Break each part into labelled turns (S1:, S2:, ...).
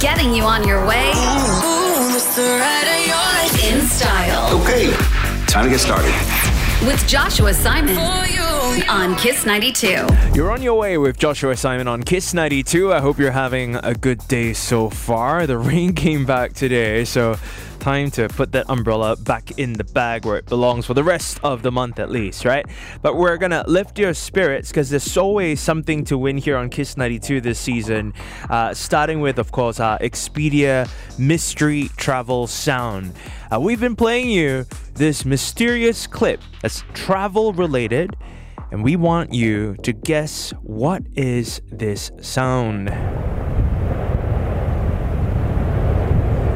S1: getting you on your way. In style.
S2: Okay, time to get started.
S1: with Joshua Simon on Kiss 92.
S3: You're on your way with Joshua Simon on Kiss 92. I hope you're having a good day so far. The rain came back today, so time to put that umbrella back in the bag where it belongs for the rest of the month at least, right? But we're gonna lift your spirits because there's always something to win here on Kiss 92 this season. Uh, starting with, of course, our Expedia Mystery Travel Sound. Uh, we've been playing you this mysterious clip that's travel related and we want you to guess what is this sound.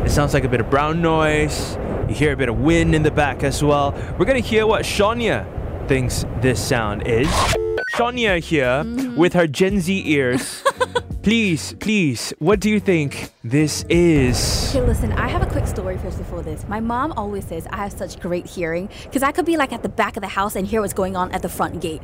S3: It sounds like a bit of brown noise. You hear a bit of wind in the back as well. We're gonna hear what Shania thinks this sound is. Shania here mm-hmm. with her Gen Z ears. please, please, what do you think this is?
S4: Okay, listen, I have a quick story first before this. My mom always says I have such great hearing because I could be like at the back of the house and hear what's going on at the front gate.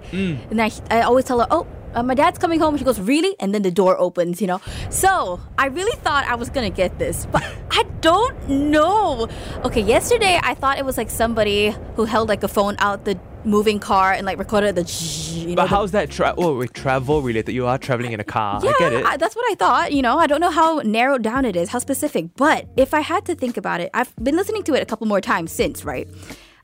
S4: And I, I always tell her, oh, uh, my dad's coming home. She goes, really? And then the door opens, you know? So I really thought I was going to get this, but I don't know. Okay, yesterday I thought it was like somebody who held like a phone out the moving car and like recorded the, you know,
S3: But
S4: the-
S3: how's that tra- oh, wait, travel related? You are traveling in a car.
S4: yeah,
S3: I get it.
S4: I- that's what I thought. You know, I don't know how narrowed down it is, how specific. But if I had to think about it, I've been listening to it a couple more times since, right?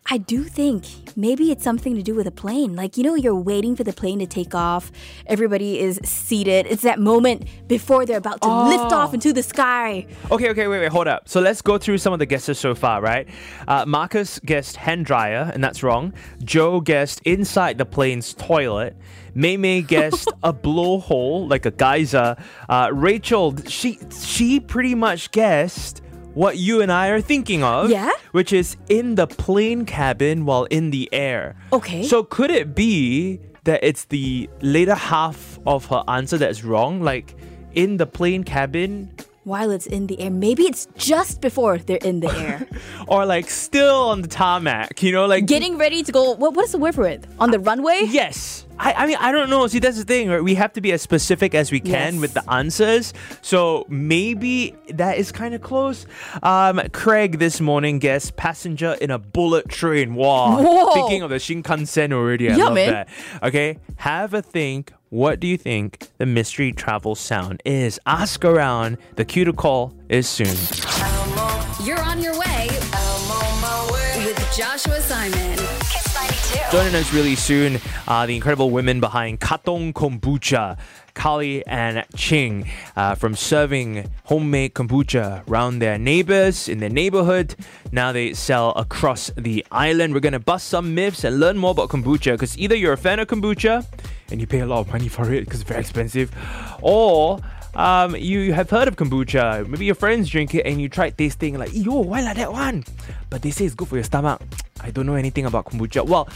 S4: I do think maybe it's something to do with a plane. Like, you know, you're waiting for the plane to take off. Everybody is seated. It's that moment before they're about to lift
S3: Oh.
S4: off into the sky.
S3: Okay, okay, wait, wait, hold up. So let's go through some of the guesses so far, right? Uh, Marcus guessed hand dryer, and that's wrong. Joe guessed inside the plane's toilet. May May guessed a blowhole, like a geyser. Uh, Rachel, she she pretty much guessed what you and I are thinking of.
S4: Yeah?
S3: Which is in the plane cabin while in the air.
S4: Okay.
S3: So could it be that it's the later half of her answer that's wrong? Like in the plane cabin
S4: While it's in the air, maybe it's just before they're in the air.
S3: or like still on the tarmac, you know, like
S4: Getting ready to go, what, what is the word for it? On the runway?
S3: Yes. I, I mean I don't know. See that's the thing, right? We have to be as specific as we can
S4: Yes.
S3: with the answers. So maybe that is kind of close. Um, Craig this morning guessed passenger in a bullet train. Wow.
S4: Whoa.
S3: Speaking of the Shinkansen already, I
S4: Yeah,
S3: love
S4: man.
S3: that. Okay, have a think. What do you think the mystery travel sound is? Ask around. The cue to call is soon.
S1: You're on your way with Joshua Simon. Kiss 92.
S3: Joining us really soon are the incredible women behind Katong Kombucha, Kali and Ching, uh, from serving homemade kombucha around their neighbors in their neighborhood. Now they sell across the island. We're going to bust some myths and learn more about kombucha because either you're a fan of kombucha and you pay a lot of money for it because it's very expensive, or um, you have heard of kombucha. Maybe your friends drink it and you tried tasting like, yo, why like that one? But they say it's good for your stomach. I don't know anything about kombucha. Well,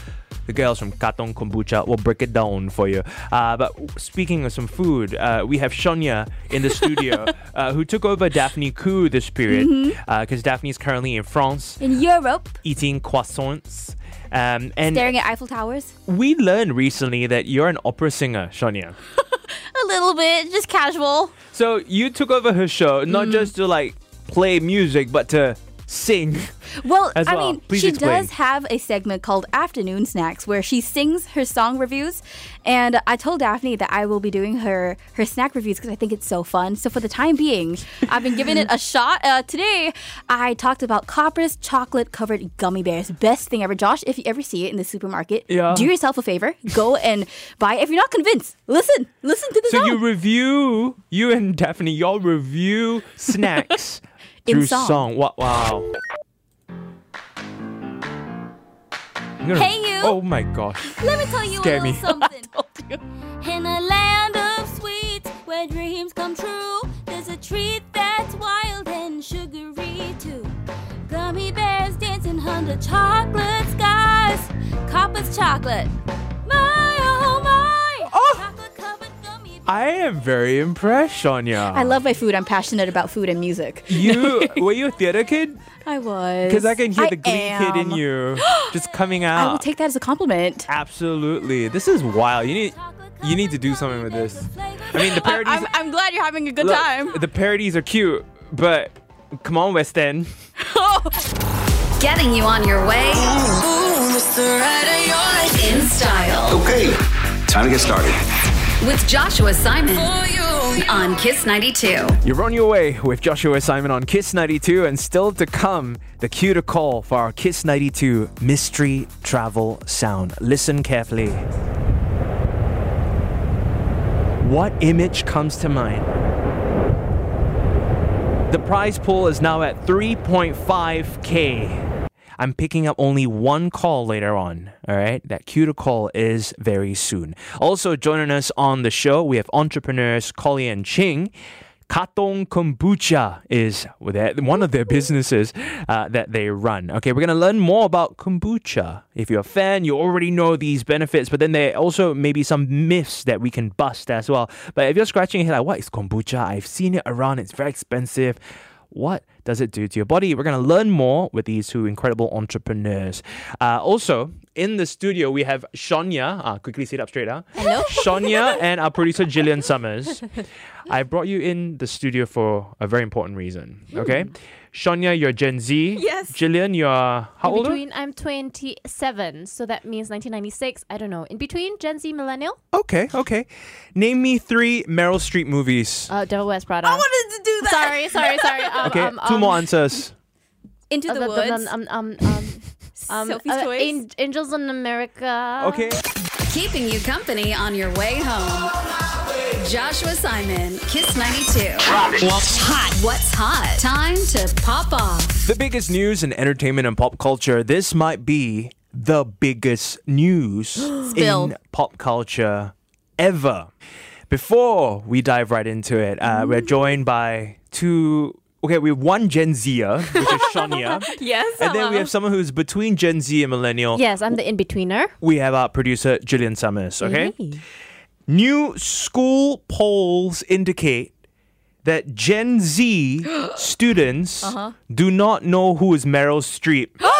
S3: the girls from Katong Kombucha will break it down for you. Uh, but speaking of some food, uh, we have Shonya in the studio uh, who took over Daphne Khoo this period because Daphne is currently in France
S4: In Europe,
S3: eating croissants. Um, and
S4: staring at Eiffel Towers.
S3: we learned recently that you're an opera singer, Shonya.
S4: A little bit, just casual.
S3: So you took over her show not
S4: Mm.
S3: just to like play music, but to sing.
S4: Well,
S3: As
S4: I mean,
S3: Please
S4: she
S3: explain.
S4: does have a segment called Afternoon Snacks where she sings her song reviews. And I told Daphne that I will be doing her her snack reviews because I think it's so fun. So for the time being, I've been giving it a shot. Uh, today, I talked about Koppers chocolate covered gummy bears. Best thing ever. Josh, if you ever see it in the supermarket,
S3: Yeah.
S4: do yourself a favor. Go and buy it. If you're not convinced, listen. Listen to the
S3: So
S4: song.
S3: you review, you and Daphne, y'all review snacks
S4: In
S3: through
S4: song.
S3: Wow. wow.
S4: Hey, you.
S3: Oh my gosh.
S4: Let me tell you
S3: Scare
S4: a
S3: me.
S4: little something. In a land of sweets where dreams come true, there's a treat that's wild and sugary too. Gummy bears dancing under chocolate skies. Koppers chocolate. My oh my.
S3: Oh. I am very impressed, Sonia.
S4: I love my food. I'm passionate about food and music.
S3: you. Were you a theater kid?
S4: I was.
S3: Because I can hear
S4: I
S3: the glee kid in you just coming out.
S4: I will take that as a compliment.
S3: Absolutely. This is wild. You need. You need to do something with this. I mean, the parodies.
S4: I'm, I'm glad you're having a good
S3: look,
S4: time.
S3: The parodies are cute, but come on, West End.
S1: Getting you on your way in style
S2: Okay, time to get started.
S1: With Joshua Simon on Kiss 92.
S3: You're on your way with Joshua Simon on Kiss 92, and still to come, the cue to call for our Kiss 92 mystery travel sound. Listen carefully. What image comes to mind? The prize pool is now at 3.5k. I'm picking up only one call later on. All right, that cue to call is very soon. Also joining us on the show, we have entrepreneurs Collie and Ching. Katong Kombucha is one of their businesses uh, that they run. Okay, we're gonna learn more about kombucha. If you're a fan, you already know these benefits, but then there are also maybe some myths that we can bust as well. But if you're scratching your head like, what is kombucha? I've seen it around. It's very expensive. What does it do to your body? We're going to learn more with these two incredible entrepreneurs. Uh, also, in the studio, we have Shania. Uh, quickly sit up straight. Huh?
S4: Hello.
S3: Shania and our producer, Jillian Summers. I brought you in the studio for a very important reason. Okay? Shania, you're Gen Z.
S4: Yes.
S3: Jillian, you're how old? are-
S5: between, I'm 27, so that means 1996. I don't know. In between, Gen Z, millennial.
S3: Okay, okay. Name me three Meryl Streep movies.
S5: Uh, Devil Wears Prada.
S4: I wanted to do that.
S5: sorry, sorry, sorry. Um,
S3: okay,
S5: um,
S3: two
S5: um,
S3: more answers.
S4: Into
S5: uh,
S4: the
S5: um,
S4: woods.
S5: Um, um, um, um,
S4: Sophie's
S5: uh,
S4: Choice.
S5: An- Angels in America.
S3: Okay.
S1: Keeping you company on your way home. Joshua Simon, Kiss 92. What's hot? Time to pop off.
S3: The biggest news in entertainment and pop culture. This might be the biggest news in pop culture ever. Before we dive right into it, uh, we're joined by two. Okay, we have one Gen Zer, which is Shania.
S4: yes.
S3: And then we have someone who's between Gen Z and Millennial.
S5: Yes, I'm the in betweener.
S3: We have our producer, Jillian Summers. Okay. New school polls indicate that Gen Z students do not know who is Meryl Streep.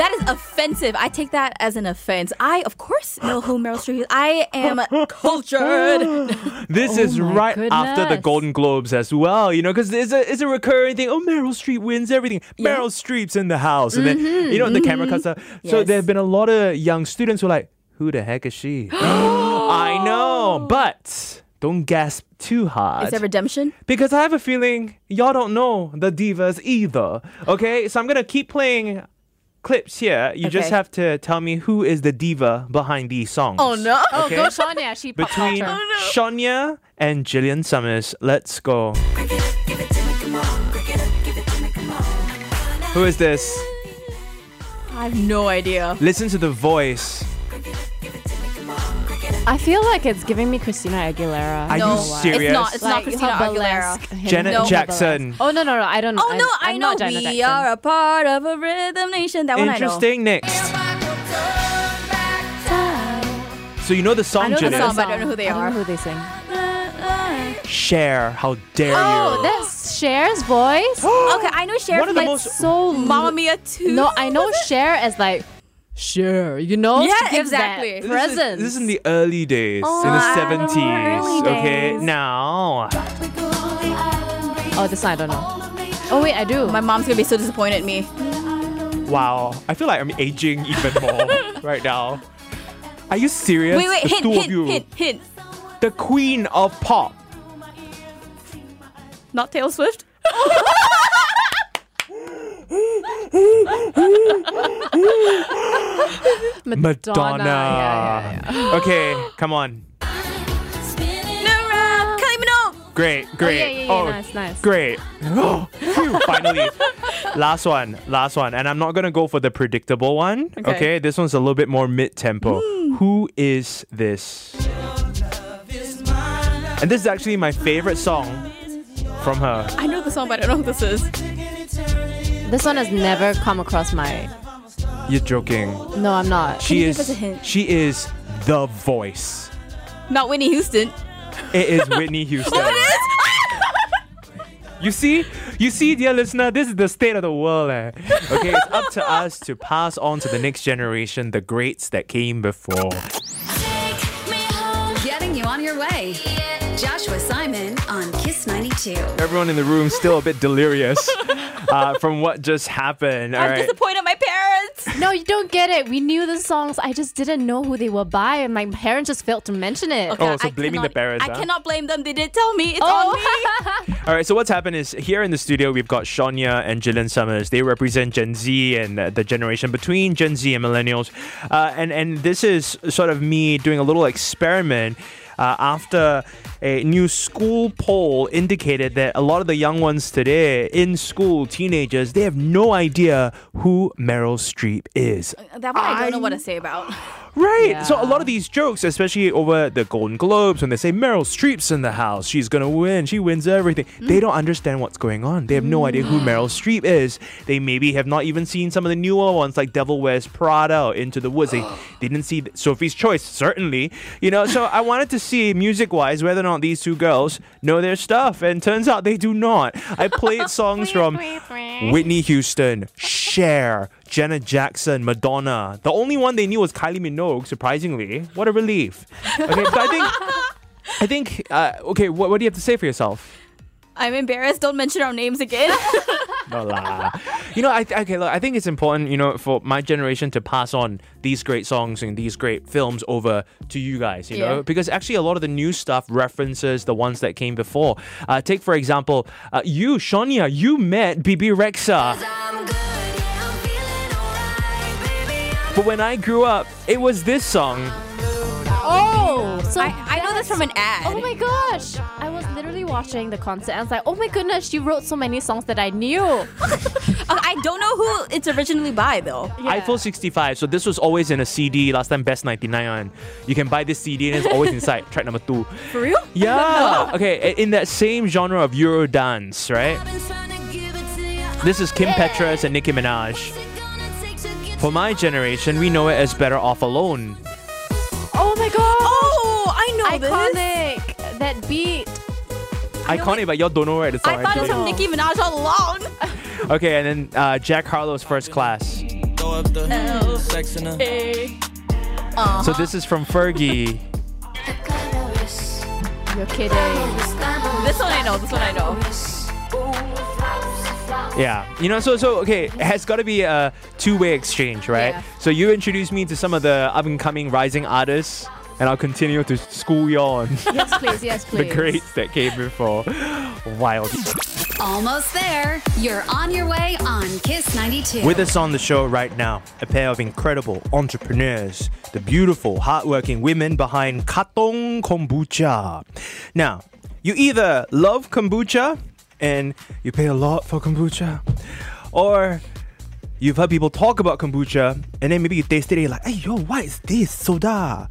S4: That is offensive. I take that as an offense. I, of course, know who Meryl Streep is. I am cultured.
S3: This is
S5: my
S3: right after the. Golden Globes as well, you know, because it's a, it's a recurring thing. Oh, Meryl Streep wins everything.
S4: Yeah.
S3: Meryl Streep's in the house. And then, you know, the camera cuts up. So
S4: Mm-hmm. Yes.
S3: there have been a lot of young students who are like, who the heck is she? I know, but don't gasp too hard.
S4: is there redemption?
S3: Because I have a feeling y'all don't know the divas either. Okay, so I'm gonna keep playing clips here. You just have to tell me who is the diva behind these songs.
S4: Oh no.
S5: Oh, go Shania. She pop
S3: Between
S5: culture.
S3: Oh, Shania and Jillian Summers, let's go. Who is this?
S4: I have no idea.
S3: Listen to the voice.
S5: I feel like it's giving me Christina Aguilera.
S3: Are
S4: no,
S3: you serious?
S4: It's not. It's not Christina Aguilera.
S3: Janet
S5: No,
S3: Jackson.
S5: Oh no no no! I don't.
S4: Oh, know.
S5: Oh I'm,
S4: no, I
S5: I'm
S4: know.
S5: Not
S4: We
S5: Jackson.
S4: are a part of a rhythm nation. That one I know.
S3: Interesting. Next. So you know the song,
S4: I know the song, but I don't know who they
S5: I don't
S4: are.
S5: know who they sing.
S3: Cher. How dare
S5: Oh,
S3: you?
S5: Oh, that's Cher's voice.
S4: Okay, I know Cher
S3: One of the
S4: like
S3: most-
S5: so
S4: Mamma Mia 2.
S5: No, I know Cher as like Cher. You know?
S4: Yeah,
S5: She gives
S4: exactly.
S5: That
S3: This is,
S5: presence.
S3: this is in the early days,
S5: Oh,
S3: in the 70s.
S5: Early
S3: Okay,
S5: days.
S3: now.
S5: oh, this one I don't know. Oh wait, I do.
S4: My mom's gonna be so disappointed in me.
S3: Wow, I feel like I'm aging even more right now. Are you serious?
S4: Wait, wait,
S3: the
S4: hint,
S3: two
S4: hint,
S3: of you.
S4: hint, hint.
S3: The queen of pop.
S4: Not Taylor Swift.
S3: Madonna.
S5: Yeah, yeah, yeah.
S3: Okay, come on.
S4: Kylie Minogue.
S3: Great, oh, great.
S5: yeah, yeah, yeah, oh, nice, nice.
S3: Great. Finally. last one, last one. And I'm not going to go for the predictable one. Okay.
S4: Okay.
S3: This one's a little bit more mid tempo. Hmm. Who is this? And this is actually my favorite song from her.
S4: I know the song, but I don't know who this is.
S5: This one has never come across my.
S3: You're joking.
S5: No, I'm not.
S3: She
S4: you
S3: is
S4: give us a hint?
S3: she is the voice.
S4: Not Whitney Houston.
S3: It is Whitney Houston. It is. You see, you see, dear listener, this is the state of the world. Eh? Okay, it's up to us to pass on to the next generation the greats that came before.
S1: Getting you on your way. Joshua Simon on Kiss 92.
S3: Everyone in the room still a bit delirious uh, from what just happened. All
S4: I'm
S3: right.
S4: disappointed my parents.
S5: No, you don't get it. We knew the songs. I just didn't know who they were by, and my parents just failed to mention it.
S3: Oh, so
S4: I
S3: blaming the
S4: cannot-
S3: parents,
S4: I
S3: huh?
S4: cannot blame them. They didn't tell me. It's
S5: Oh.
S4: on me.
S3: All right, so what's happened is here in the studio, we've got Shania and Jillian Summers. They represent Gen Z and uh, the generation between Gen Z and millennials. Uh, and, and this is sort of me doing a little experiment. Uh, after a new school poll indicated that a lot of the young ones today in school, teenagers, they have no idea who Meryl Streep is.
S4: That one I don't know what to say about.
S3: Right. So a lot of these jokes, especially over the Golden Globes, when they say Meryl Streep's in the house, she's gonna win, she wins everything. They don't understand what's going on. They have no idea who Meryl Streep is. They maybe have not even seen some of the newer ones like Devil Wears Prada or Into the Woods. They, they didn't see Sophie's Choice, certainly. You know, so I wanted to see music-wise whether or not these two girls know their stuff, and turns out they do not. I played songs from Whitney Houston, Cher, Janet Jackson, Madonna. The only one they knew was Kylie Minogue. Surprisingly, what a relief. Okay, but I think, I think, uh, okay. What, what do you have to say for yourself?
S4: I'm embarrassed. Don't mention our names again.
S3: No lah. You know, I okay. Look, I think it's important, you know, for my generation to pass on these great songs and these great films over to you guys. You know, because actually a lot of the new stuff references the ones that came before. Uh, take for example, uh, you, Shania, you met Bebe Rexha. But when I grew up, it was this song.
S5: Oh, so
S4: I, I know this from an ad.
S5: Oh my gosh! I was literally watching the concert. and I was like, oh my goodness, she wrote so many songs that I knew.
S4: Uh, I don't know who it's originally by though.
S3: Eiffel 65. So this was always in a CD. Last time, Best 99 on. You can buy this CD and it's always inside. Track number two.
S4: For real?
S3: Yeah. Okay. In that same genre of Euro dance, right? This is Kim Petras and Nicki Minaj. For my generation, we know it as Better Off Alone.
S5: oh my god!
S4: Oh, I know this.
S5: Iconic! That beat.
S3: Iconic, but y'all don't know where it's song
S4: I thought it was from Nicki Minaj all along.
S3: Okay, and then uh, Jack Harlow's First Class.
S6: Throw up the sex in her.
S3: So this is from Fergie.
S5: You're kidding.
S4: This one I know. This one I know.
S3: Yeah, you know, so so okay, it has got to be a two-way exchange, right?
S5: Yeah.
S3: So you introduce me to some of the up-and-coming rising artists, and I'll continue to school you on
S5: Yes, please. Yes,
S3: the greats that came before. Wild.
S1: Almost there. You're on your way on Kiss 92.
S3: With us on the show right now, a pair of incredible entrepreneurs, the beautiful, hardworking women behind Katong Kombucha. Now, you either love kombucha and you pay a lot for kombucha, or you've heard people talk about kombucha and then maybe you taste it and you're like, hey, yo, what is this? Soda.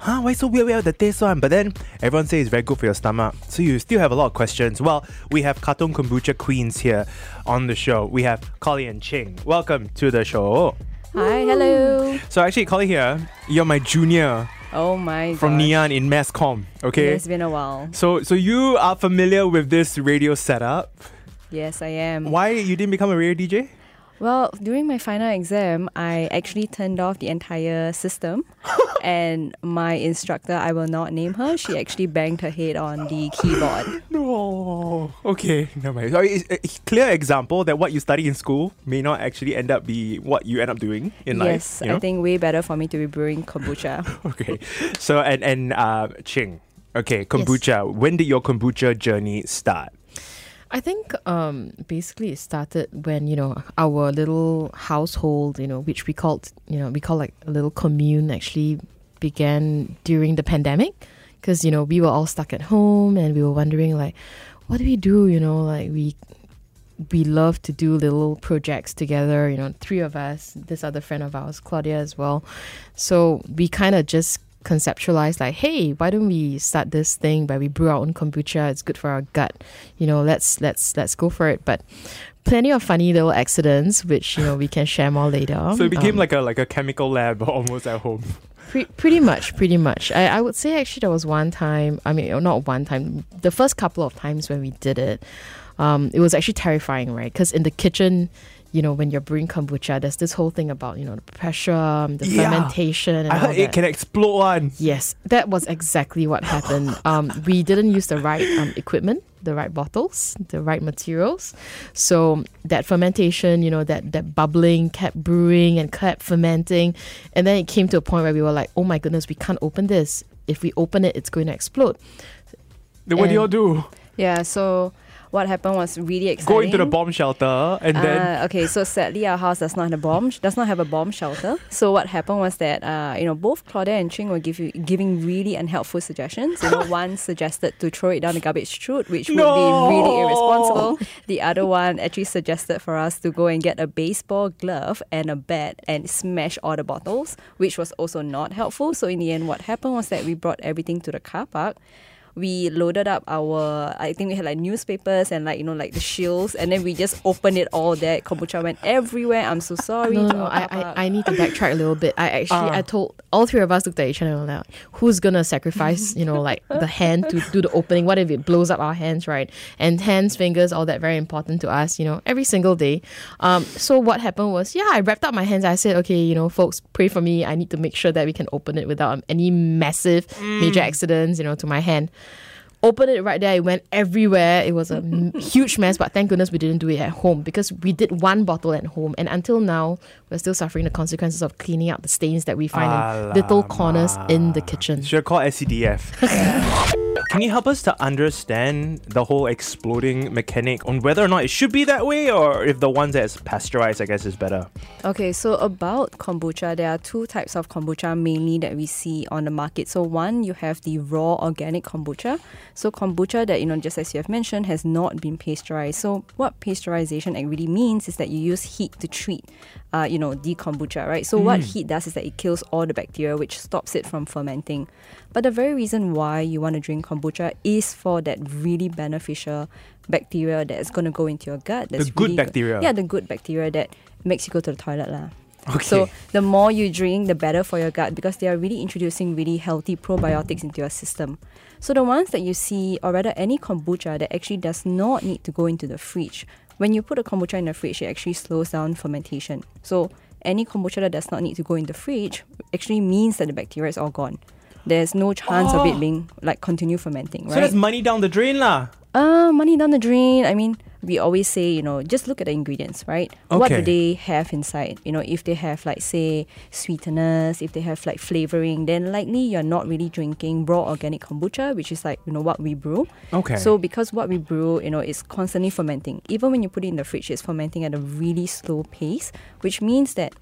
S3: Huh? Why so weird, weird the taste one? But then everyone says it's very good for your stomach. So you still have a lot of questions. Well, we have Katong Kombucha Queens here on the show. We have Collie and Ching. Welcome to the show.
S7: Hi, hello.
S3: So actually, Collie here, you're my junior
S7: Oh my
S3: from
S7: gosh.
S3: Ngee Ann in Mass Comm. Okay.
S7: It's been a while.
S3: So so you are familiar with this radio setup.
S7: Yes, I am.
S3: Why you didn't become a radio DJ?
S7: Well, during my final exam, I actually turned off the entire system, and my instructor, I will not name her, she actually banged her head on the keyboard.
S3: No. Okay. No mind. So it's a clear example that what you study in school may not actually end up be what you end up doing in life.
S7: yes,
S3: you know?
S7: I think way better for me to be brewing kombucha.
S3: Okay. So and and uh, Ching. Okay, kombucha. When did your kombucha journey start?
S8: I think um, basically it started when you know our little household, you know, which we called you know we call like a little commune, actually began during the pandemic, because you know we were all stuck at home and we were wondering like, what do we do? You know, like we we love to do little projects together. You know, three of us, this other friend of ours, Claudia as well. So we kind of just conceptualized like, hey, why don't we start this thing where we brew our own kombucha? It's good for our gut. You know, let's let's let's go for it. But plenty of funny little accidents, which you know we can share more later.
S3: So it became
S8: Um,
S3: like a like a chemical lab almost at home.
S8: Pre- pretty much, pretty much. I, I would say actually there was one time, I mean, not one time, the first couple of times when we did it, um, it was actually terrifying, right? Because in the kitchen, you know, when you're brewing kombucha, there's this whole thing about, you know, the pressure, um, the
S3: Yeah.
S8: fermentation and
S3: I
S8: all
S3: heard it can explode one.
S8: Yes, that was exactly what happened. Um, we didn't use the right um, equipment, the right bottles, the right materials. So that fermentation, you know, that that bubbling kept brewing and kept fermenting, and then it came to a point where we were like, "Oh my goodness, we can't open this. If we open it, it's going to explode."
S3: Then what do y'all do?
S7: Yeah, so what happened was really exciting.
S3: Go into the bomb shelter and then
S7: Uh, okay, so sadly our house does not have a bomb does not have a bomb shelter. So what happened was that uh, you know both Claudia and Ching were give you, giving really unhelpful suggestions. You know, one suggested to throw it down the garbage chute, which would be really irresponsible. The other one actually suggested for us to go and get a baseball glove and a bat and smash all the bottles, which was also not helpful. So in the end, what happened was that we brought everything to the car park we loaded up our I think we had like newspapers and like you know like the shields and then we just opened it all there. Kombucha went everywhere. I'm so sorry.
S8: No,
S7: to
S8: no, I. I, I need to backtrack a little bit. I actually,
S3: Ah.
S8: I told all three of us looked at each other like, who's gonna sacrifice, you know, like the hand to do the opening? What if it blows up our hands, right? And hands, fingers, all that very important to us, you know, every single day. Um, so what happened was, yeah, I wrapped up my hands. I said, okay, you know, folks, pray for me. I need to make sure that we can open it without any massive, major accidents, you know, to my hand. Opened it right there. It went everywhere. It was a huge mess, but thank goodness we didn't do it at home because we did one bottle at home, and until now we're still suffering the consequences of cleaning up the stains that we find in little corners in the kitchen.
S3: Should call SCDF. Can you help us to understand the whole exploding mechanic on whether or not it should be that way or if the ones that's pasteurized, I guess, is better?
S7: Okay, so about kombucha, there are two types of kombucha mainly that we see on the market. So one, you have the raw organic kombucha. So kombucha that you know, just as you have mentioned, has not been pasteurized. So what pasteurization really means is that you use heat to treat, uh, you know, the kombucha, right? So what heat does is that it kills all the bacteria, which stops it from fermenting. But the very reason why you want to drink kombucha is for that really beneficial bacteria that's going to go into your gut. That's
S3: good
S7: really
S3: bacteria.
S7: yeah, the good bacteria that makes you go to the toilet lah.
S3: Okay.
S7: So the more you drink, the better for your gut because they are really introducing really healthy probiotics into your system. So the ones that you see, or rather any kombucha that actually does not need to go into the fridge. When you put a kombucha in the fridge, it actually slows down fermentation. So any kombucha that does not need to go in the fridge actually means that the bacteria is all gone. There's no chance of it being like continue fermenting, right?
S3: So that's money down the drain lah.
S7: Uh, money down the drain. I mean, we always say, you know, just look at the ingredients, right? Okay. What do they have inside? You know, if they have like say sweeteners, if they have like flavoring, then likely you're not really drinking raw organic kombucha, which is like, you know, what we brew.
S3: Okay.
S7: So because what we brew, you know, is constantly fermenting. Even when you put it in the fridge, it's fermenting at a really slow pace, which means that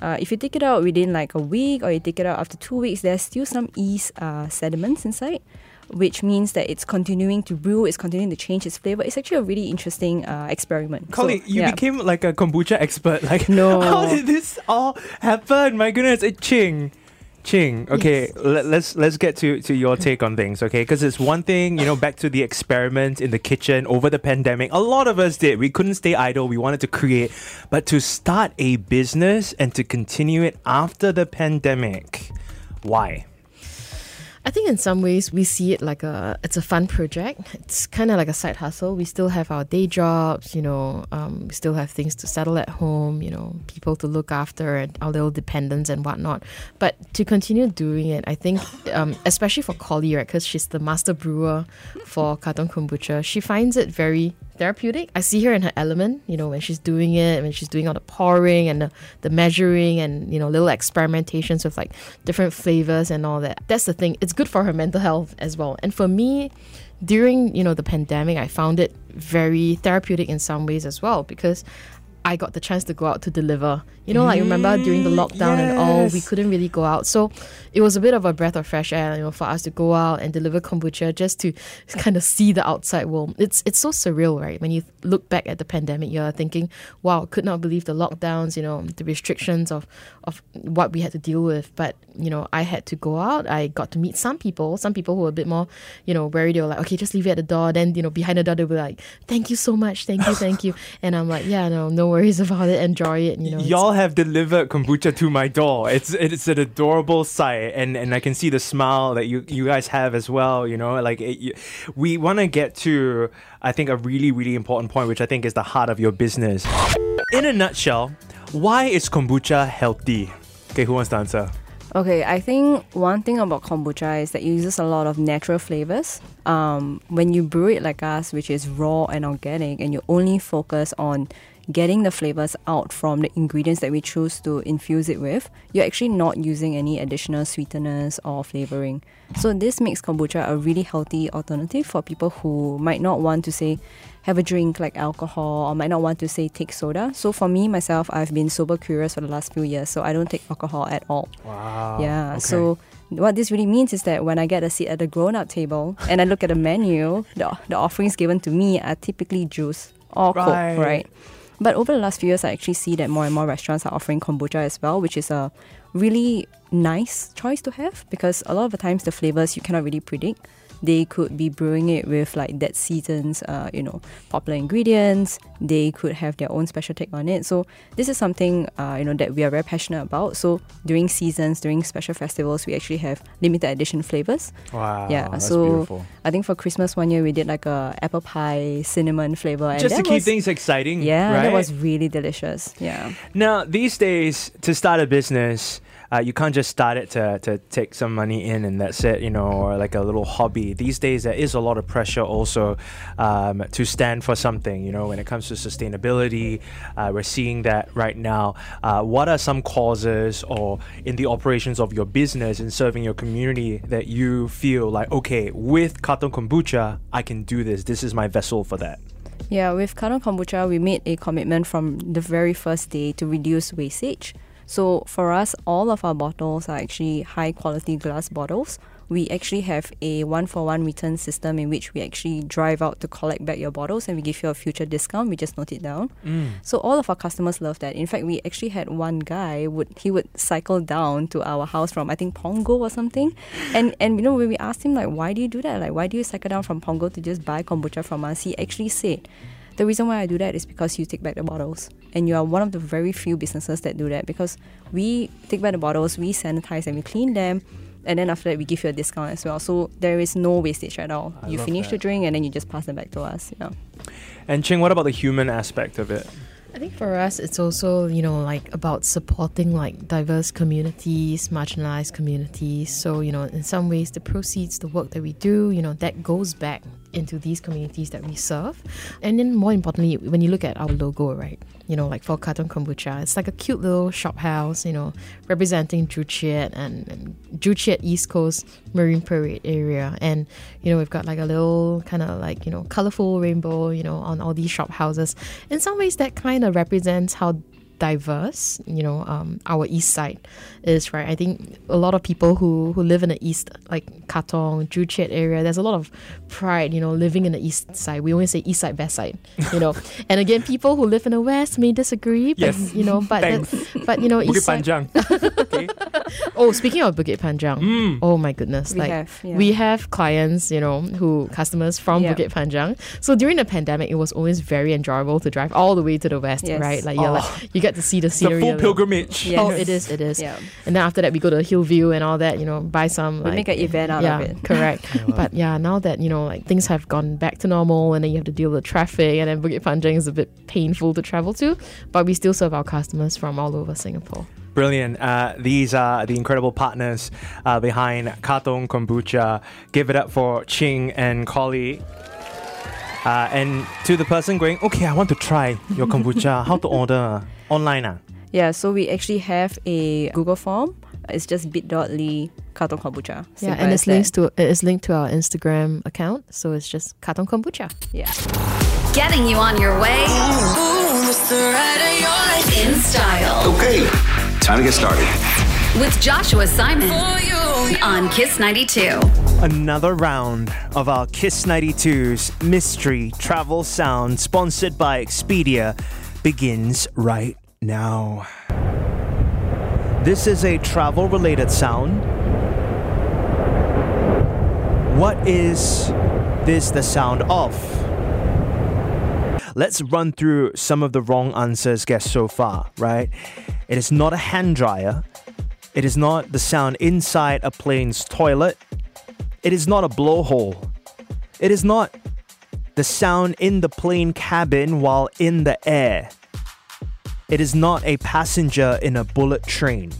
S7: uh, if you take it out within like a week or you take it out after two weeks, there's still some yeast uh, sediments inside, which means that it's continuing to brew, it's continuing to change its flavor. It's actually a really interesting uh, experiment. So,
S3: you
S7: yeah.
S3: became like a kombucha expert. Like,
S7: No.
S3: how did this all happen? My goodness, it Ching. Okay, let, let's let's get to, to your take on things, okay? Because it's one thing, you know, back to the experiment in the kitchen over the pandemic. A lot of us did. We couldn't stay idle. We wanted to create, but to start a business and to continue it after the pandemic, why?
S8: I think in some ways we see it like a it's a fun project. It's kind of like a side hustle. We still have our day jobs, you know. Um, we still have things to settle at home, you know, people to look after, and our little dependents and whatnot. But to continue doing it, I think, um, especially for Collie, right, because she's the master brewer for Katong Kombucha, she finds it very therapeutic. I see her in her element, you know, when she's doing it, when she's doing all the pouring and the, the measuring and, you know, little experimentations with like different flavors and all that. That's the thing. It's good for her mental health as well. And for me, during, you know, the pandemic, I found it very therapeutic in some ways as well because I got the chance to go out to deliver. You know, like remember during the lockdown and all, we couldn't really go out. So it was a bit of a breath of fresh air, you know, for us to go out and deliver kombucha just to kind of see the outside world. It's it's so surreal, right? When you look back at the pandemic, you're thinking, wow, could not believe the lockdowns, you know, the restrictions of of what we had to deal with. But you know, I had to go out. I got to meet some people. Some people who were a bit more, you know, worried. They were like, okay, just leave it at the door. Then you know, behind the door, they were like, thank you so much, thank you, thank you. And I'm like, yeah, no, no worries about it. Enjoy it. You know,
S3: Y'all have delivered kombucha to my door. It's it's an adorable sight, and, and I can see the smile that you, you guys have as well. You know, like it, you, we want to get to I think a really really important point, which I think is the heart of your business. in a nutshell, why is kombucha healthy? Okay, who wants to answer?
S7: Okay, I think one thing about kombucha is that it uses a lot of natural flavors. Um, when you brew it like us, which is raw and organic, and you only focus on getting the flavors out from the ingredients that we choose to infuse it with, you're actually not using any additional sweeteners or flavoring. So this makes kombucha a really healthy alternative for people who might not want to say have a drink like alcohol or might not want to say take soda. So for me myself, I've been sober curious for the last few years, so I don't take alcohol at all.
S3: Wow.
S7: Yeah.
S3: okay.
S7: So what this really means is that when I get a seat at the grown-up table and I look at the menu, the, the offerings given to me are typically juice or
S3: Right.
S7: coke, right? But over the last few years, I actually see that more and more restaurants are offering kombucha as well, which is a really nice choice to have because a lot of the times the flavors you cannot really predict. They could be brewing it with like that season's, uh, you know, popular ingredients. They could have their own special take on it. So this is something, uh, you know, that we are very passionate about. So during seasons, during special festivals, we actually have limited edition flavors.
S3: Wow.
S7: yeah. so
S3: beautiful.
S7: I think for Christmas one year we did like a apple pie cinnamon flavor. And
S3: Just to keep
S7: was-
S3: things exciting.
S7: yeah,
S3: right?
S7: that was really delicious. Yeah.
S3: Now, these days, to start a business, uh, you can't just start it to, to take some money in and that's it, you know, or like a little hobby. These days, there is a lot of pressure also um, to stand for something, you know, when it comes to sustainability. Uh, we're seeing that right now. Uh, what are some causes or in the operations of your business and serving your community that you feel like, okay, with Katong Kombucha, I can do this. This is my vessel for that.
S7: Yeah, with Katong Kombucha, we made a commitment from the very first day to reduce wastage. So for us, all of our bottles are actually high quality glass bottles. We actually have a one for one return system in which we actually drive out to collect back your bottles and we give you a future discount. We just note it down. Mm. So all of our customers love that. In fact, we actually had one guy would he would cycle down to our house from I think Punggol or something, and and you know when we asked him like why do you do that like why do you cycle down from Punggol to just buy kombucha from us, he actually said. The reason why I do that is because you take back the bottles. And you are one of the very few businesses that do that because we take back the bottles, we sanitize and we clean them. And then after that, we give you a discount as well. So there is no wastage at all.
S3: I
S7: you finish
S3: that.
S7: the drink and then you just pass them back to us. Yeah.
S3: And Ching, what about the human aspect of it?
S8: I think for us, it's also you know like about supporting like diverse communities, marginalized communities. So you know, in some ways, the proceeds, the work that we do, you know, that goes back into these communities that we serve. And then more importantly, when you look at our logo, right? You know, like for Katong Kombucha, it's like a cute little shop house, you know, representing Joo Chiat and, and Joo Chiat East Coast Marine Parade area. And, you know, we've got like a little kind of like, you know, colorful rainbow, you know, on all these shop houses. In some ways, that kind of represents how diverse you know um, our east side is right i think a lot of people who who live in the east like katong Joo Chiat area there's a lot of pride you know living in the east side we always say east side best side you know and again people who live in the west may disagree but
S3: Yes.
S8: you know but
S3: Thanks.
S8: but you know east side,
S3: okay.
S8: oh speaking of bukit panjang
S3: Mm.
S8: oh my goodness
S7: We
S8: like
S7: have, yeah.
S8: we have clients you know who customers from
S7: Yeah.
S8: bukit panjang so during the pandemic it was always very enjoyable to drive all the way to the west
S7: Yes.
S8: right like you're
S3: Oh.
S8: like you get to see the
S3: It's a
S8: scenery
S3: full pilgrimage.
S7: Yes.
S8: Oh, it is, it is.
S7: Yeah.
S8: And then after that, we go to Hillview and all that, you know, buy some.
S7: We
S8: like,
S7: make an event out
S8: yeah,
S7: of it.
S8: correct. but yeah, now that, you know, like things have gone back to normal and then you have to deal with traffic and then Bukit Panjang is a bit painful to travel to, but we still serve our customers from all over Singapore.
S3: Brilliant. Uh, these are the incredible partners uh, behind Katong Kombucha. Give it up for Ching and Collie. Uh, and to the person going, okay, I want to try your kombucha. How to order? Online? Ah?
S7: Yeah, so we actually have a Google form. It's just bit.ly Katong Kombucha.
S8: Yeah,
S7: Simple
S8: and it's linked to it is linked to our Instagram account, so it's just Katong Kombucha.
S7: Yeah.
S1: Getting you on your way in style
S2: Okay, time to get started.
S1: with Joshua Simon on Kiss 92.
S3: Another round of our Kiss 92's Mystery Travel Sound, sponsored by Expedia, begins right now. This is a travel related sound. What is this the sound of? Let's run through some of the wrong answers guessed so far, right? It is not a hand dryer. It is not the sound inside a plane's toilet. It is not a blowhole. It is not the sound in the plane cabin while in the air. It is not a passenger in a bullet train.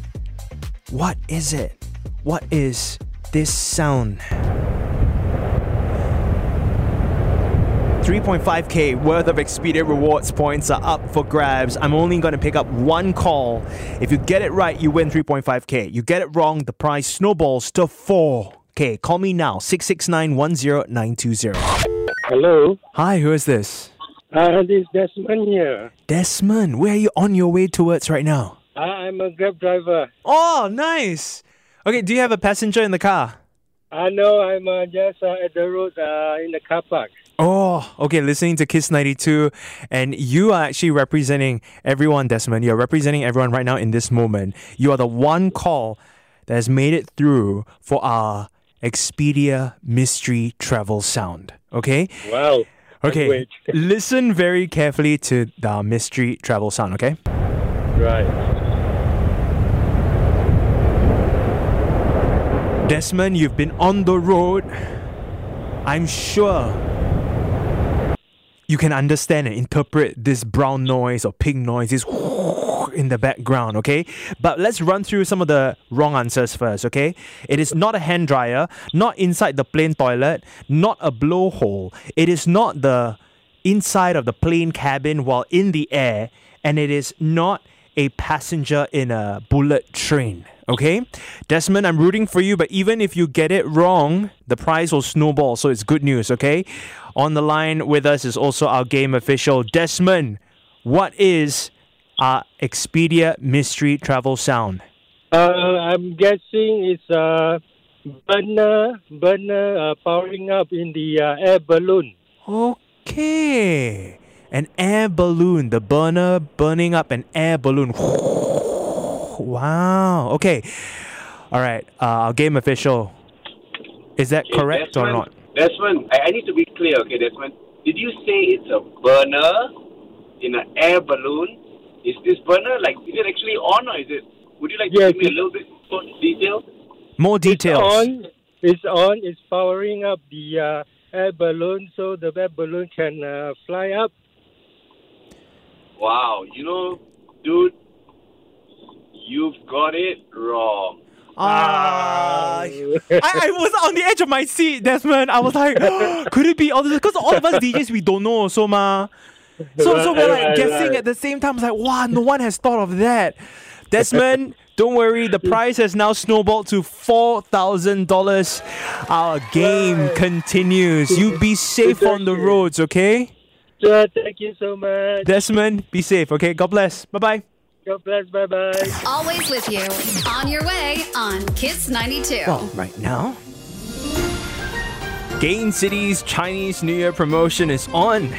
S3: What is it? What is this sound? 3.5k worth of Expedia rewards points are up for grabs. I'm only going to pick up one call. If you get it right, you win 3.5k. You get it wrong, the price snowballs to 4k. Call me now 669 10920.
S9: Hello,
S3: Hi, who is this?
S9: uh, this is Desmond here.
S3: Desmond, where are you on your way towards right now?
S9: Uh, I'm a Grab driver.
S3: Oh, nice. Okay, do you have a passenger in the car?
S9: I know I'm uh, just uh, at the road uh, in the car park.
S3: Oh, okay, listening to Kiss 92, and you are actually representing everyone, Desmond. You're representing everyone right now in this moment. You are the one call that has made it through for our Expedia mystery travel sound. Okay?
S9: Wow.
S3: Okay. Listen very carefully to the mystery travel sound, okay?
S9: Right.
S3: Desmond, you've been on the road. I'm sure you can understand and interpret this brown noise or pink noise, this in the background, okay? But let's run through some of the wrong answers first, okay? It is not a hand dryer, not inside the plane toilet, not a blowhole. It is not the inside of the plane cabin while in the air, and it is not a passenger in a bullet train. Okay? Desmond, I'm rooting for you, but even if you get it wrong, the prize will snowball, so it's good news, okay? On the line with us is also our game official, Desmond. What is our Expedia mystery travel sound?
S9: Uh, I'm guessing it's uh, burner, burner uh, powering up in the uh, air balloon.
S3: Okay. An air balloon, the burner burning up an air balloon. Wow. Okay. All right. Uh, our game official. Is that
S2: Hey,
S3: correct or not?
S2: Desmond, I, I need to be clear, okay, Desmond. Did you say it's a burner in an air balloon? Is this burner like is it actually on or is it? Would you like to
S9: Yes,
S2: give me a little bit more detail?
S3: More details.
S9: It's
S3: details.
S9: on. It's on. It's powering up the uh, air balloon so the air balloon can uh, fly up.
S2: Wow, you know, dude, you've got it wrong.
S3: Ah, I, I was on the edge of my seat, Desmond. I was like, could it be all this? Because all of us DJs, we don't know, so ma. So, so we're like guessing at the same time. I was like, wow, no one has thought of that. Desmond, don't worry. The price has now snowballed to four thousand dollars. Our game continues. You be safe on the roads, okay?
S9: Sure, thank you so much.
S3: Desmond, be safe, okay? God bless. Bye bye.
S9: God bless. Bye bye.
S1: Always with you. On your way on Kiss 92.
S3: Well, right now, Gain City's Chinese New Year promotion is on.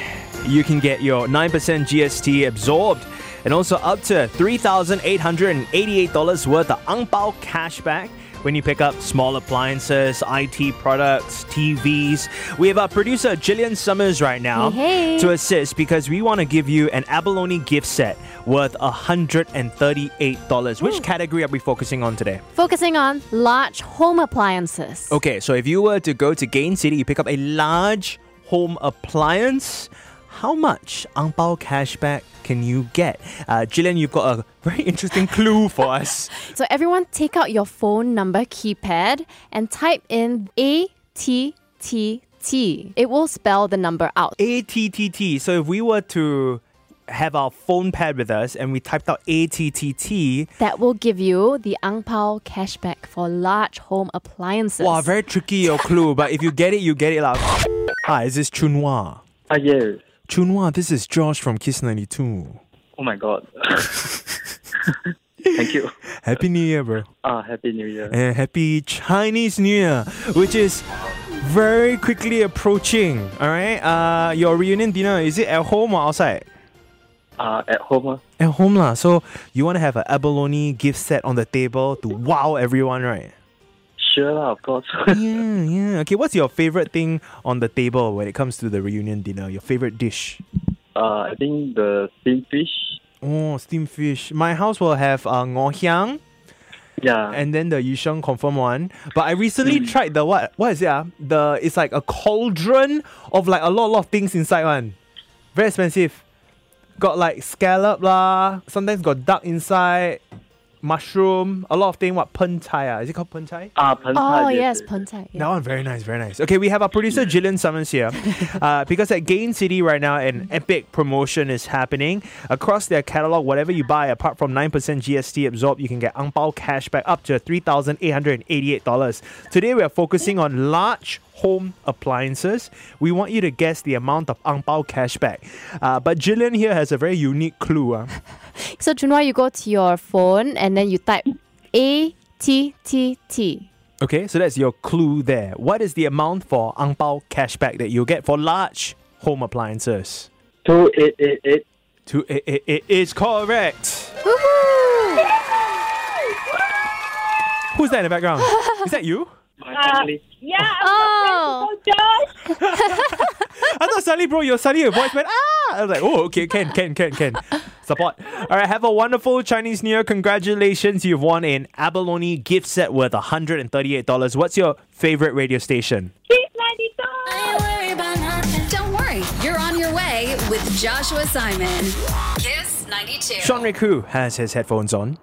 S3: You can get your 9% GST absorbed and also up to $3,888 worth of Ang Pao cashback when you pick up small appliances, IT products, TVs. We have our producer Jillian Summers right now
S5: Hey, hey.
S3: to assist because we want to give you an abalone gift set worth $138. Which category are we focusing on today?
S5: Focusing on large home appliances.
S3: Okay, so if you were to go to Gain City, you pick up a large home appliance. How much Angpao cashback can you get? Uh, Jillian, you've got a very interesting clue for us.
S5: So everyone take out your phone number keypad and type in ATTT. It will spell the number out.
S3: ATTT. So if we were to have our phone pad with us and we typed out ATTT,
S5: That will give you the Ang Pao cashback for large home appliances.
S3: wow, very tricky your clue. But if you get it, you get it. Like, hi, is this Chunwa?
S10: Ah, yes.
S3: Chunwa, this is Josh from Kiss 92.
S10: Oh my god. Thank you.
S3: Happy New Year, bro.
S10: Ah, Happy New Year.
S3: and happy Chinese New Year, which is very quickly approaching. All right, uh, your reunion dinner is it at home or outside?
S10: Ah, at home. ah.
S3: At home lah. So you want to have an abalone gift set on the table to wow everyone, right?
S10: Sure, lah, of course.
S3: yeah, yeah. Okay, what's your favorite thing on the table when it comes to the reunion dinner? Your favorite dish?
S10: uh, I think the steamed fish.
S3: Oh, steamed fish. My house will have uh, ngoh hiang.
S10: Yeah.
S3: and then the Yusheng confirm one. But I recently tried the what what is it? Ah? The it's like a cauldron of like a lot, lot of things inside one. Very expensive. got like scallop lah. Sometimes got duck inside, mushroom, a lot of things. What pen chai? Ah? Is it called pen chai?
S10: Ah, pen
S5: Oh yes, Puntai.
S3: That one very nice, very nice. Okay, we have our producer Jillian Summers here. Uh, because at Gain City right now, an epic promotion is happening. Across their catalog, whatever you buy, apart from 9% GST absorbed, you can get Ang Pao cashback up to $3,888. Today, we are focusing on large home appliances. We want you to guess the amount of Ang Pao cashback. Uh, but Jillian here has a very unique clue. ah.
S5: So Junwa, you go to your phone and then you type A T T T.
S3: Okay, so that's your clue there. What is the amount for Ang Pao cashback that you'll get for large home appliances?
S10: Two eight eight eight.
S3: Two, it, it, it is correct. Who's that in the background? Is that you?
S10: My family.
S11: Yeah.
S5: Oh.
S11: Josh.
S3: I thought suddenly, bro, you're suddenly a voice man. Ah! I was like, oh, okay, Ken, Ken, Ken, Ken. Support. All right, have a wonderful Chinese New Year. Congratulations, you've won an abalone gift set worth $138. What's your favorite radio station?
S11: Kiss 92.
S1: Don't worry, you're on your way with Joshua Simon. Kiss 92.
S3: Sean Riku has his headphones on.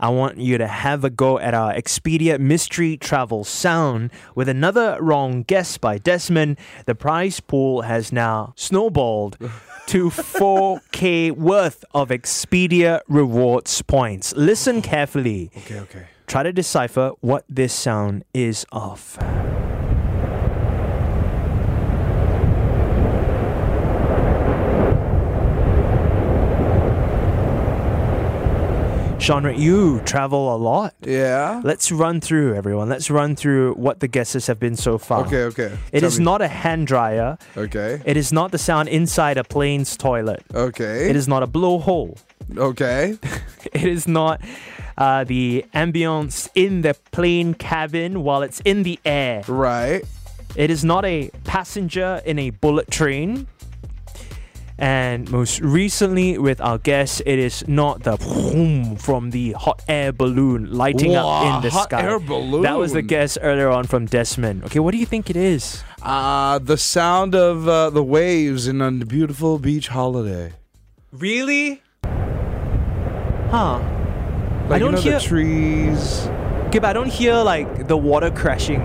S3: I want you to have a go at our Expedia Mystery Travel sound with another wrong guess by Desmond. The prize pool has now snowballed to 4K worth of Expedia rewards points. Listen carefully.
S12: Okay, okay.
S3: Try to decipher what this sound is of. Sean, you travel a lot.
S12: Yeah.
S3: Let's run through everyone. Let's run through what the guesses have been so far.
S12: Okay, okay.
S3: It
S12: Tell
S3: is
S12: me.
S3: not a hand dryer.
S12: Okay.
S3: It is not the sound inside a plane's toilet.
S12: Okay.
S3: It is not a blowhole.
S12: Okay.
S3: It is not uh, the ambience in the plane cabin while it's in the air.
S12: Right.
S3: It is not a passenger in a bullet train. And most recently, with our guest, it is not the boom from the hot air balloon lighting up in the
S12: hot
S3: sky.
S12: air
S3: That was the
S12: balloon.
S3: guess earlier on from Desmond. Okay, what do you think it is?
S12: Uh, the sound of uh, the waves in a beautiful beach holiday.
S3: Really? Huh.
S12: Like,
S3: I don't
S12: know,
S3: hear
S12: the trees.
S3: Okay, but I don't hear like the water crashing.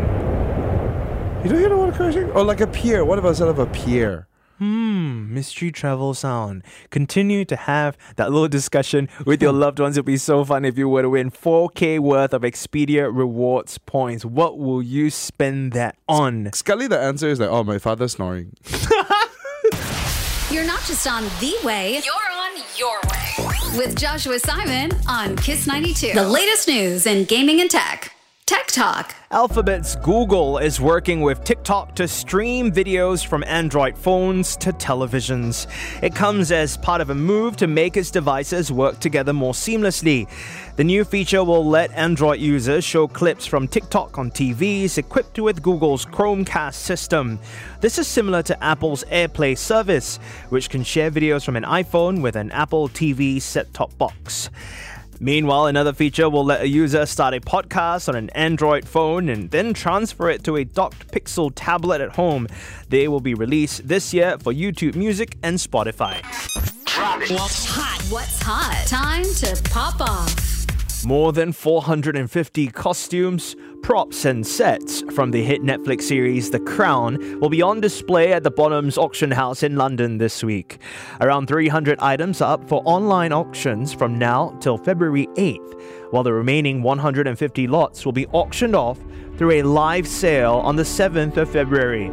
S12: You don't hear the water crashing? Or like a pier. What about instead of a pier?
S3: Hmm, mystery travel sound. Continue to have that little discussion with your loved ones. It'd be so fun if you were to win 4K worth of Expedia rewards points. What will you spend that on?
S12: Scully, the answer is like, oh, my father's snoring.
S1: You're not just on the way, you're on your way. With Joshua Simon on Kiss 92. The latest news in gaming and tech. Tech Talk.
S3: Alphabet's Google is working with TikTok to stream videos from Android phones to televisions. It comes as part of a move to make its devices work together more seamlessly. The new feature will let Android users show clips from TikTok on TVs equipped with Google's Chromecast system. This is similar to Apple's AirPlay service, which can share videos from an iPhone with an Apple TV set top box. Meanwhile, another feature will let a user start a podcast on an Android phone and then transfer it to a docked Pixel tablet at home. They will be released this year for YouTube Music and Spotify.
S1: What's hot? What's hot? Time to pop off.
S3: More than 450 costumes, props, and sets from the hit Netflix series The Crown will be on display at the Bonhams Auction House in London this week. Around 300 items are up for online auctions from now till February 8th, while the remaining 150 lots will be auctioned off through a live sale on the 7th of February.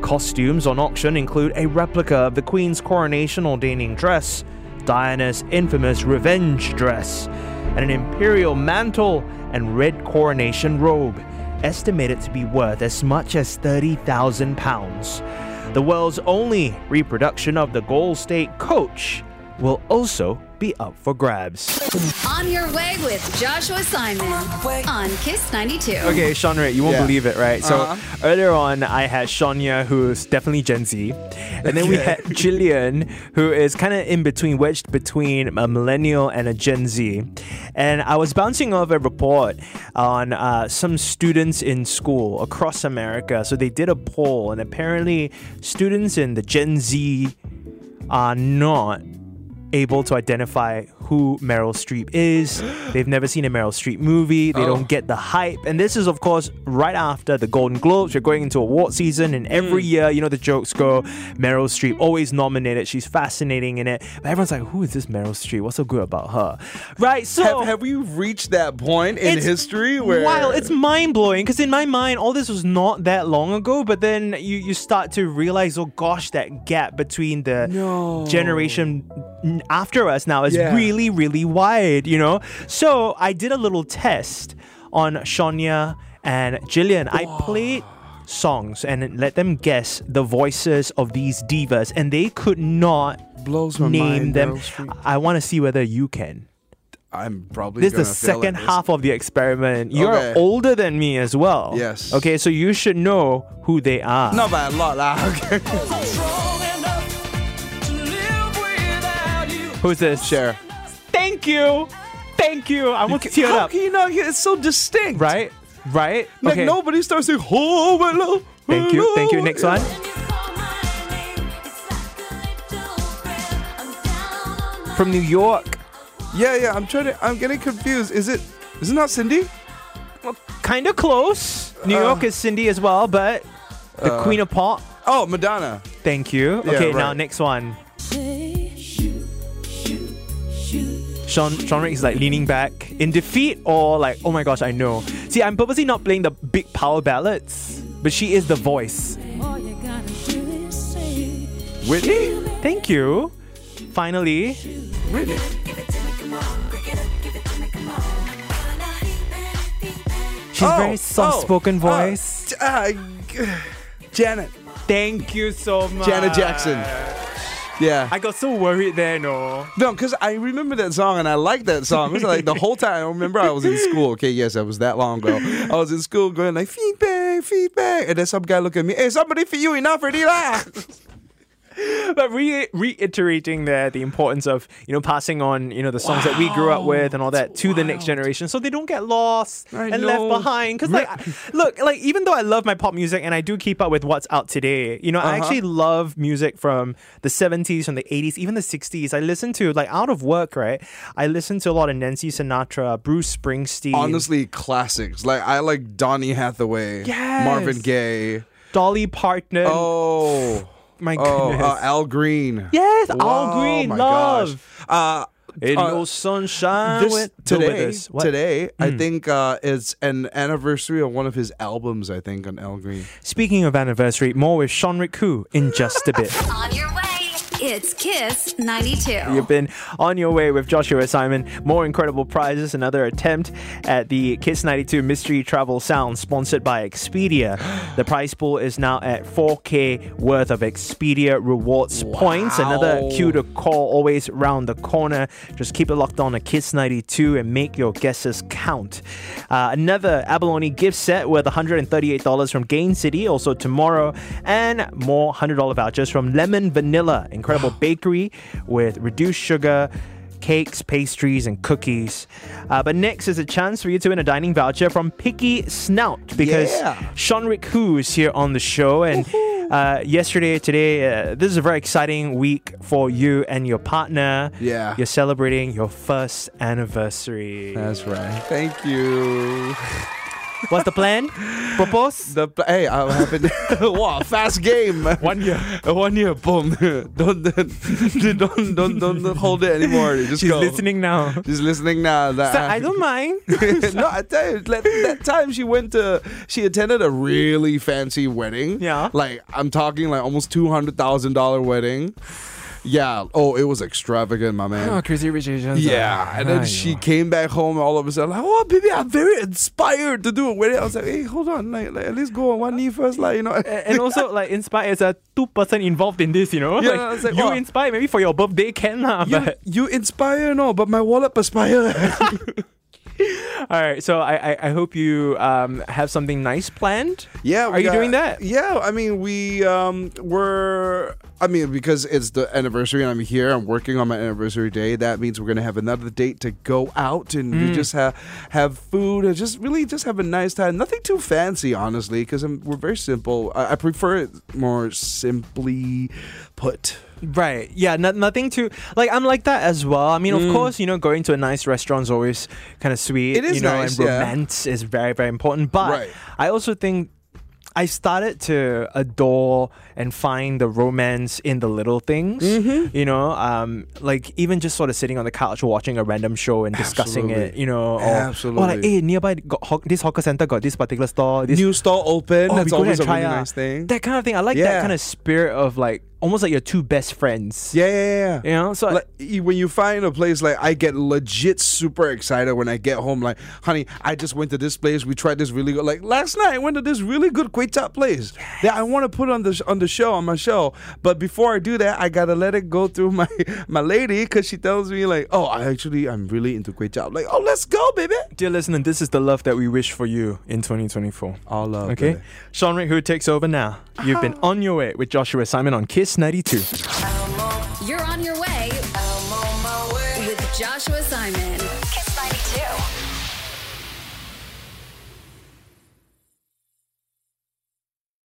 S3: Costumes on auction include a replica of the Queen's coronation ordaining dress, Diana's infamous revenge dress, and an imperial mantle and red coronation robe, estimated to be worth as much as £30,000. The world's only reproduction of the Gold State coach will also be up for grabs.
S1: On your way with Joshua Simon on Kiss 92.
S3: Okay, Shania, you won't
S12: Yeah.
S3: believe it, right? So
S12: Uh-huh.
S3: earlier on, I had Shania, who's definitely Gen Z, and then we had Jillian, who is kind of in between, wedged between a millennial and a Gen Z. And I was bouncing off a report on uh, some students in school across America. So they did a poll, and apparently, students in the Gen Z are not able to identify who Meryl Streep is. They've never seen a Meryl Streep movie. They
S12: Oh.
S3: don't get the hype. And this is, of course, right after the Golden Globes. We're going into award season, and every mm. year, you know, the jokes go Meryl Streep always nominated. She's fascinating in it. But everyone's like, who is this Meryl Streep? What's so good about her? Right? So.
S12: have, have we reached that point in history where
S3: Wow, it's mind blowing because in my mind, all this was not that long ago. But then you, you start to realize, oh gosh, that gap between the
S12: No.
S3: generation after us now is
S12: Yeah.
S3: really, really wide, you know? So I did a little test on Shania and Jillian. I played songs and let them guess the voices of these divas, and they could not
S12: blows my
S3: name
S12: mind,
S3: them. I want to see whether you can.
S12: I'm probably
S3: This is the
S12: fail
S3: second
S12: this.
S3: half of the experiment. You're
S12: Okay.
S3: older than me as well.
S12: Yes.
S3: Okay, so you should know who they are.
S12: Not by a lot, lah. Okay.
S3: Who's this?
S12: Cher.
S3: Thank you. Thank you. I want to tear
S12: How
S3: up.
S12: can you not hear? It's so distinct.
S3: Right? Right?
S12: Like
S3: okay.
S12: nobody starts saying, "Oh, hello."
S3: Thank you. Thank you. Next one. From New York.
S12: Yeah, yeah. I'm trying to. I'm getting confused. Is it? Is it not Cindy?
S3: Well, Kind of close. New
S12: Uh,
S3: York is Cindy as well, but the
S12: uh,
S3: Queen of Pop.
S12: Oh, Madonna.
S3: Thank you.
S12: Yeah,
S3: okay, now next one. Sean Sean Rick is like leaning back in defeat or like, oh my gosh, I know. See, I'm purposely not playing the big power ballads, but she is the voice.
S12: Whitney.
S3: Thank you. Finally.
S12: Whitney.
S3: She's
S12: Oh,
S3: very soft spoken
S12: oh,
S3: voice.
S12: Uh, Janet.
S3: Thank you so much.
S12: Janet Jackson. Yeah.
S3: I got so worried there, oh. no.
S12: No, because I remember that song and I liked that song. It was like the whole time. I remember I was in school. Okay, yes, that was that long ago. I was in school going like feedback, feedback, and then some guy look at me. Hey, somebody for you enough already lah.
S3: but re- reiterating there the importance of you know passing on you know the songs that we grew up with and all that to the next generation so they don't get lost
S12: I
S3: and
S12: know.
S3: left behind because like look like even though i love my pop music and i do keep up with what's out today you know i
S12: Uh-huh.
S3: actually love music from the 70s from the 80s even the 60s i listen to like out of work right i listen to a lot of nancy sinatra bruce springsteen
S12: Honestly, classics. Like I like Donny Hathaway,
S3: Yes.
S12: Marvin Gaye.
S3: dolly parton
S12: Oh,
S3: my
S12: oh,
S3: goodness
S12: uh, Al Green.
S3: yes al green
S12: my
S3: love
S12: gosh. Uh,
S3: Ain't
S12: uh,
S3: no sunshine
S12: this,
S3: when- Go
S12: today,
S3: this. What?
S12: today, I
S3: Mm.
S12: think uh, it's an anniversary of one of his albums. I think on Al Green.
S3: Speaking of anniversary, more with Sean Rick Koo in just a bit.
S1: On your way. It's Kiss 92.
S3: You've been on your way with Joshua Simon. More incredible prizes. Another attempt at the Kiss 92 Mystery Travel Sound sponsored by Expedia. The prize pool is now at 4K worth of Expedia rewards points. Another cue to call always round the corner. Just keep it locked on to Kiss 92 and make your guesses count. Uh, another abalone gift set worth $138 from Gain City also tomorrow. And more $100 vouchers from Lemon Vanilla. Incredible bakery with reduced sugar cakes, pastries, and cookies. Uh, but next is a chance for you to win a dining voucher from Picky Snout because
S12: Yeah.
S3: Sean Rick Hu is here on the show. And uh, yesterday, today, uh, this is a very exciting week for you and your partner.
S12: Yeah.
S3: You're celebrating your first anniversary.
S12: That's right. Thank you.
S3: What's the plan? Propose?
S12: The hey, I happened. wow, fast game.
S3: One year.
S12: One year. Boom. don't, don't don't don't don't hold it anymore. Just
S3: She's
S12: go.
S3: listening now.
S12: She's listening now. That
S3: So I don't mind.
S12: no, I tell you, that, that time she went to, she attended a really fancy wedding.
S3: Yeah.
S12: Like I'm talking like almost two hundred thousand dollar wedding. Yeah. Oh, it was extravagant, my man.
S3: Oh, crazy rich Asians.
S12: Yeah, and then she came back home all of a sudden like, oh baby, I'm very inspired to do wedding. I was like, hey, hold on, like, like, at least go on one knee first, like you know.
S3: and also like inspired as a two person involved in this, you know.
S12: Yeah,
S3: like,
S12: like,
S3: you
S12: wow.
S3: inspire maybe for your birthday can lah,
S12: you,
S3: but
S12: you inspire no, but my wallet perspire.
S3: all right. So I, I I hope you um have something nice planned.
S12: Yeah,
S3: Are
S12: we
S3: you
S12: got-
S3: doing that?
S12: Yeah, I mean we um we're I mean because it's the anniversary and I'm here, I'm working on my anniversary day. That means we're gonna have another date to go out and we
S3: Mm.
S12: just have have food and just really just have a nice time. Nothing too fancy, honestly, because we're very simple. I, I prefer it more simply put.
S3: Right. Yeah. No, nothing too like I'm like that as well. I mean, of
S12: Mm.
S3: course, you know, going to a nice restaurant is always kind of sweet.
S12: It is
S3: you know,
S12: nice,
S3: and
S12: yeah.
S3: romance is very, very important. But
S12: Right.
S3: I also think I started to adore and find the romance in the little things.
S12: Mm-hmm.
S3: You know, um, like even just sort of sitting on the couch watching a random show and discussing it. You know, or, or like, hey, nearby got haw- this hawker center got this particular store. This
S12: New store open.
S3: Oh,
S12: That's
S3: we go there
S12: always a really nice thing.
S3: That kind of thing. I like that kind of spirit of like almost like your two best friends.
S12: Yeah, yeah, yeah.
S3: You know, so
S12: like you- when you find a place like I get legit super excited when I get home. Like, honey, I just went to this place. We tried this really good. Like last night, I went to this really good kway chap place that I want to put on the on the show on my show. But before I do that, I gotta let it go through my my lady because she tells me like, oh, I actually I'm really into kway chap. Like, oh, let's go, baby.
S3: Dear listener, this is the love that we wish for you in 2024.
S12: All love.
S3: Okay?
S12: baby.
S3: Sean Rick, who takes over now? You've been on your way with Joshua Simon on Kiss 92.
S1: You're on your way with Joshua Simon. Kiss 92.